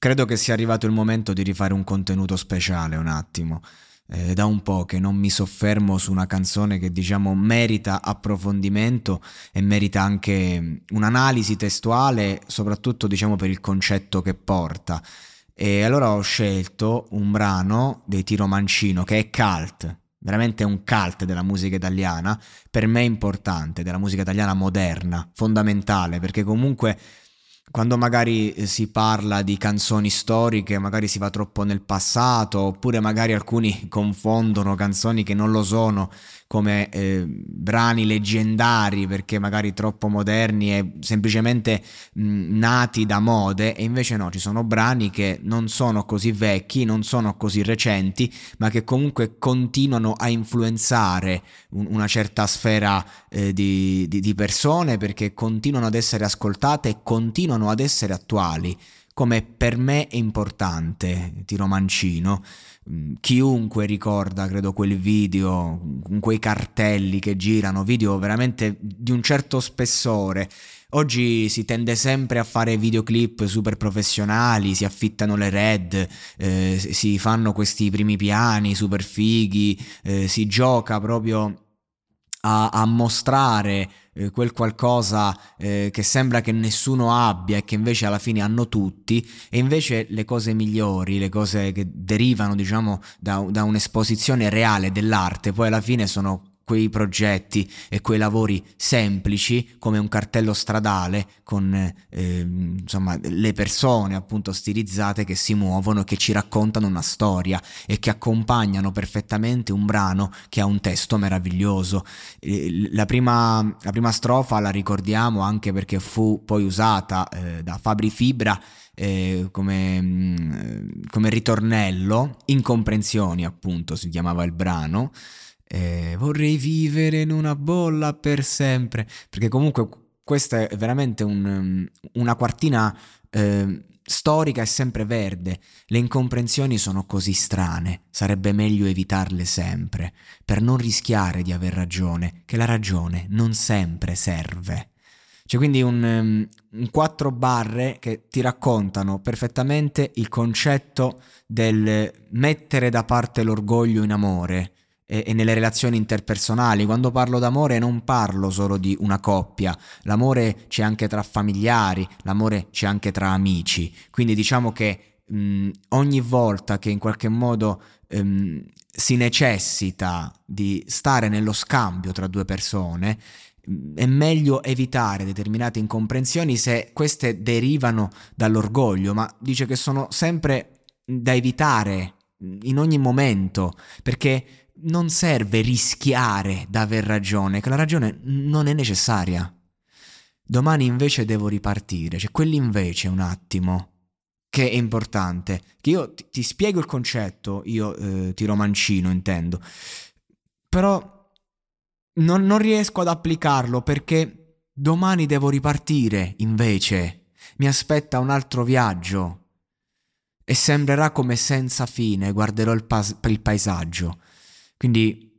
Credo che sia arrivato il momento di rifare un contenuto speciale un attimo. Eh, da un po' che non mi soffermo su una canzone che diciamo merita approfondimento e merita anche un'analisi testuale, soprattutto diciamo per il concetto che porta. E allora ho scelto un brano dei Tiro Mancino che è cult, veramente un cult della musica italiana, per me importante, della musica italiana moderna, fondamentale, perché comunque quando magari eh, si parla di canzoni storiche, magari si va troppo nel passato, oppure magari alcuni confondono canzoni che non lo sono come eh, brani leggendari perché magari troppo moderni e semplicemente mh, nati da mode e invece no, ci sono brani che non sono così vecchi, non sono così recenti, ma che comunque continuano a influenzare un, una certa sfera eh, di, di, di persone perché continuano ad essere ascoltate e continuano ad essere attuali come per me è importante, tiro mancino. Mm, chiunque ricorda, credo, quel video con quei cartelli che girano, video veramente di un certo spessore. Oggi si tende sempre a fare videoclip super professionali, si affittano le red, eh, si fanno questi primi piani super fighi, eh, si gioca proprio a, a mostrare eh, quel qualcosa eh, che sembra che nessuno abbia e che invece alla fine hanno tutti e invece le cose migliori, le cose che derivano diciamo da, da un'esposizione reale dell'arte poi alla fine sono quei progetti e quei lavori semplici come un cartello stradale con eh, insomma le persone appunto stilizzate che si muovono che ci raccontano una storia e che accompagnano perfettamente un brano che ha un testo meraviglioso. La, prima, la prima strofa la ricordiamo anche perché fu poi usata eh, da Fabri Fibra eh, come, mm, come ritornello incomprensioni appunto si chiamava il brano eh, vorrei vivere in una bolla per sempre, perché comunque questa è veramente un, um, una quartina eh, storica e sempre verde. Le incomprensioni sono così strane, sarebbe meglio evitarle sempre, per non rischiare di aver ragione, che la ragione non sempre serve. C'è quindi un, um, un quattro barre che ti raccontano perfettamente il concetto del mettere da parte l'orgoglio in amore, e, nelle relazioni interpersonali. Quando parlo d'amore non parlo solo di una coppia, l'amore c'è anche tra familiari, l'amore c'è anche tra amici. Quindi diciamo che mh, ogni volta che in qualche modo mh, si necessita di stare nello scambio tra due persone, è meglio evitare determinate incomprensioni se queste derivano dall'orgoglio, ma dice che sono sempre da evitare in ogni momento, perché non serve rischiare d'aver ragione, che la ragione non è necessaria. Domani invece devo ripartire, cioè quell'invece un attimo che è importante, che io ti, ti spiego il concetto, io eh, tiro mancino intendo, però non, non riesco ad applicarlo perché domani devo ripartire invece, mi aspetta un altro viaggio, e sembrerà come senza fine, guarderò il, pas- il paesaggio. Quindi,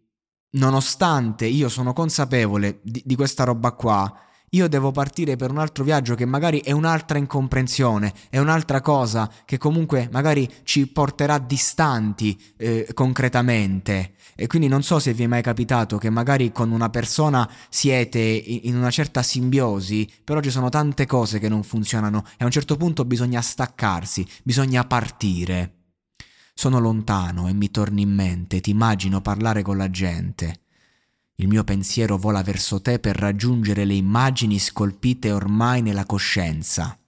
nonostante io sono consapevole di, di questa roba qua, io devo partire per un altro viaggio che magari è un'altra incomprensione, è un'altra cosa che comunque magari ci porterà distanti eh, concretamente. E quindi non so se vi è mai capitato che magari con una persona siete in una certa simbiosi, però ci sono tante cose che non funzionano e a un certo punto bisogna staccarsi, bisogna partire. Sono lontano e mi torni in mente, ti immagino parlare con la gente. Il mio pensiero vola verso te per raggiungere le immagini scolpite ormai nella coscienza.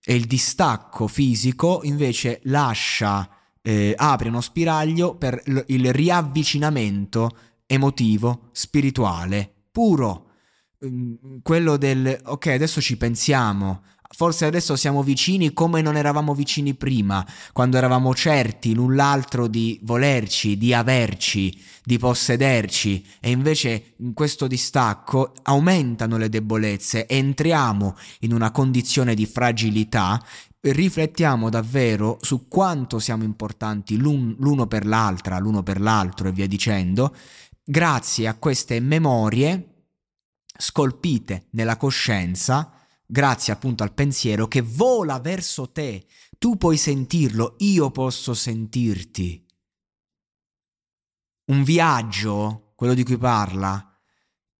E il distacco fisico invece lascia, eh, apre uno spiraglio per l- il riavvicinamento emotivo, spirituale, puro. Mm, quello del ok, adesso ci pensiamo, Forse adesso siamo vicini come non eravamo vicini prima, quando eravamo certi l'un l'altro di volerci, di averci, di possederci. E invece in questo distacco aumentano le debolezze, entriamo in una condizione di fragilità. Riflettiamo davvero su quanto siamo importanti l'un, l'uno per l'altra, l'uno per l'altro e via dicendo, grazie a queste memorie scolpite nella coscienza grazie appunto al pensiero che vola verso te. Tu puoi sentirlo, io posso sentirti. Un viaggio, quello di cui parla,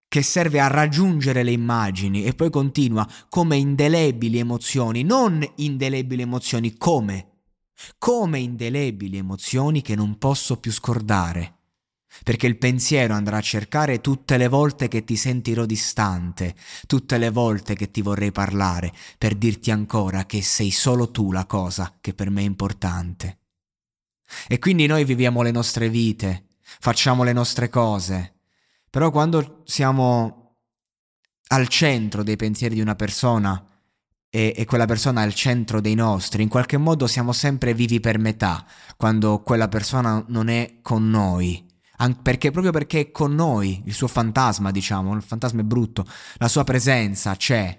che serve a raggiungere le immagini e poi continua come indelebili emozioni, non indelebili emozioni, come? Come indelebili emozioni che non posso più scordare perché il pensiero andrà a cercare tutte le volte che ti sentirò distante, tutte le volte che ti vorrei parlare, per dirti ancora che sei solo tu la cosa che per me è importante. E quindi noi viviamo le nostre vite, facciamo le nostre cose, però quando siamo al centro dei pensieri di una persona e, e quella persona è al centro dei nostri, in qualche modo siamo sempre vivi per metà, quando quella persona non è con noi perché, proprio perché è con noi, il suo fantasma, diciamo, il fantasma è brutto, la sua presenza c'è.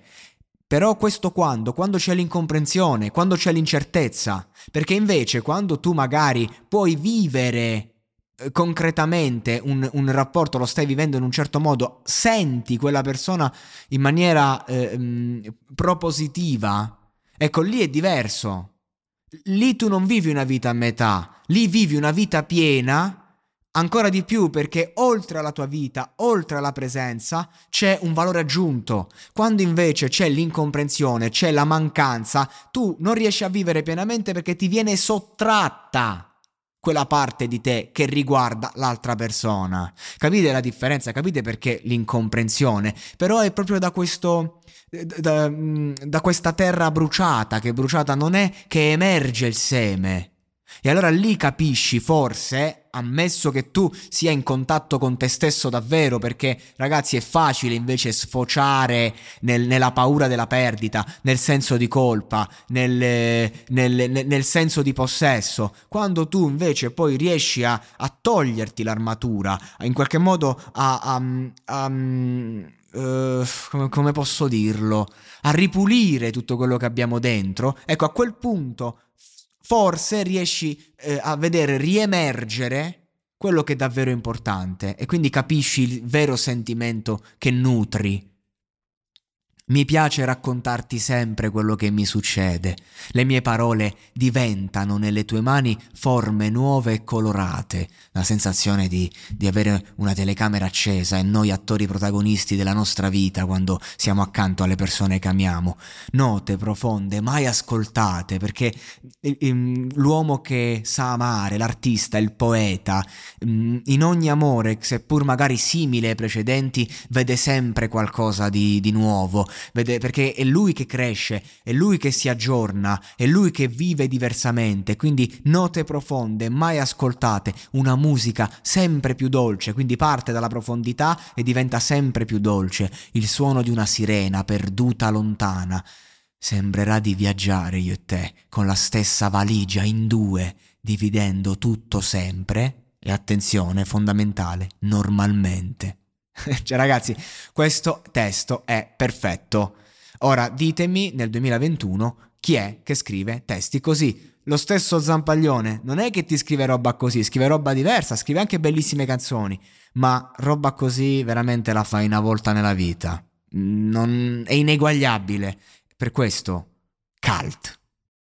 Però questo quando? Quando c'è l'incomprensione, quando c'è l'incertezza. Perché invece quando tu magari puoi vivere eh, concretamente un, un, rapporto, lo stai vivendo in un certo modo, senti quella persona in maniera eh, propositiva, ecco lì è diverso. Lì tu non vivi una vita a metà, lì vivi una vita piena Ancora di più perché oltre alla tua vita, oltre alla presenza, c'è un valore aggiunto. Quando invece c'è l'incomprensione, c'è la mancanza, tu non riesci a vivere pienamente perché ti viene sottratta quella parte di te che riguarda l'altra persona. Capite la differenza? Capite perché l'incomprensione? Però è proprio da questo da, da questa terra bruciata, che bruciata non è che emerge il seme. E allora lì capisci forse, ammesso che tu sia in contatto con te stesso davvero, perché ragazzi è facile invece sfociare nel, nella paura della perdita, nel senso di colpa, nel, nel, nel, senso di possesso, quando tu invece poi riesci a, a toglierti l'armatura, in qualche modo a... a, a Uh, come, posso dirlo? A ripulire tutto quello che abbiamo dentro. Ecco, a quel punto forse riesci eh, a vedere riemergere quello che è davvero importante e quindi capisci il vero sentimento che nutri mi piace raccontarti sempre quello che mi succede. Le mie parole diventano nelle tue mani forme nuove e colorate. La sensazione di, di, avere una telecamera accesa e noi attori protagonisti della nostra vita quando siamo accanto alle persone che amiamo. Note profonde, mai ascoltate, perché ehm, l'uomo che sa amare, l'artista, il poeta, mm, in ogni amore, seppur magari simile ai precedenti, vede sempre qualcosa di, di nuovo perché è lui che cresce, è lui che si aggiorna, è lui che vive diversamente, quindi note profonde, mai ascoltate, una musica sempre più dolce, quindi parte dalla profondità e diventa sempre più dolce, il suono di una sirena perduta lontana. Sembrerà di viaggiare io e te con la stessa valigia in due, dividendo tutto sempre, e attenzione fondamentale, normalmente. cioè ragazzi, questo testo è perfetto. Ora ditemi nel 2021 chi è che scrive testi così. Lo stesso Zampaglione non è che ti scrive roba così, scrive roba diversa, scrive anche bellissime canzoni, ma roba così veramente la fai una volta nella vita. Non... è ineguagliabile. Per questo, cult.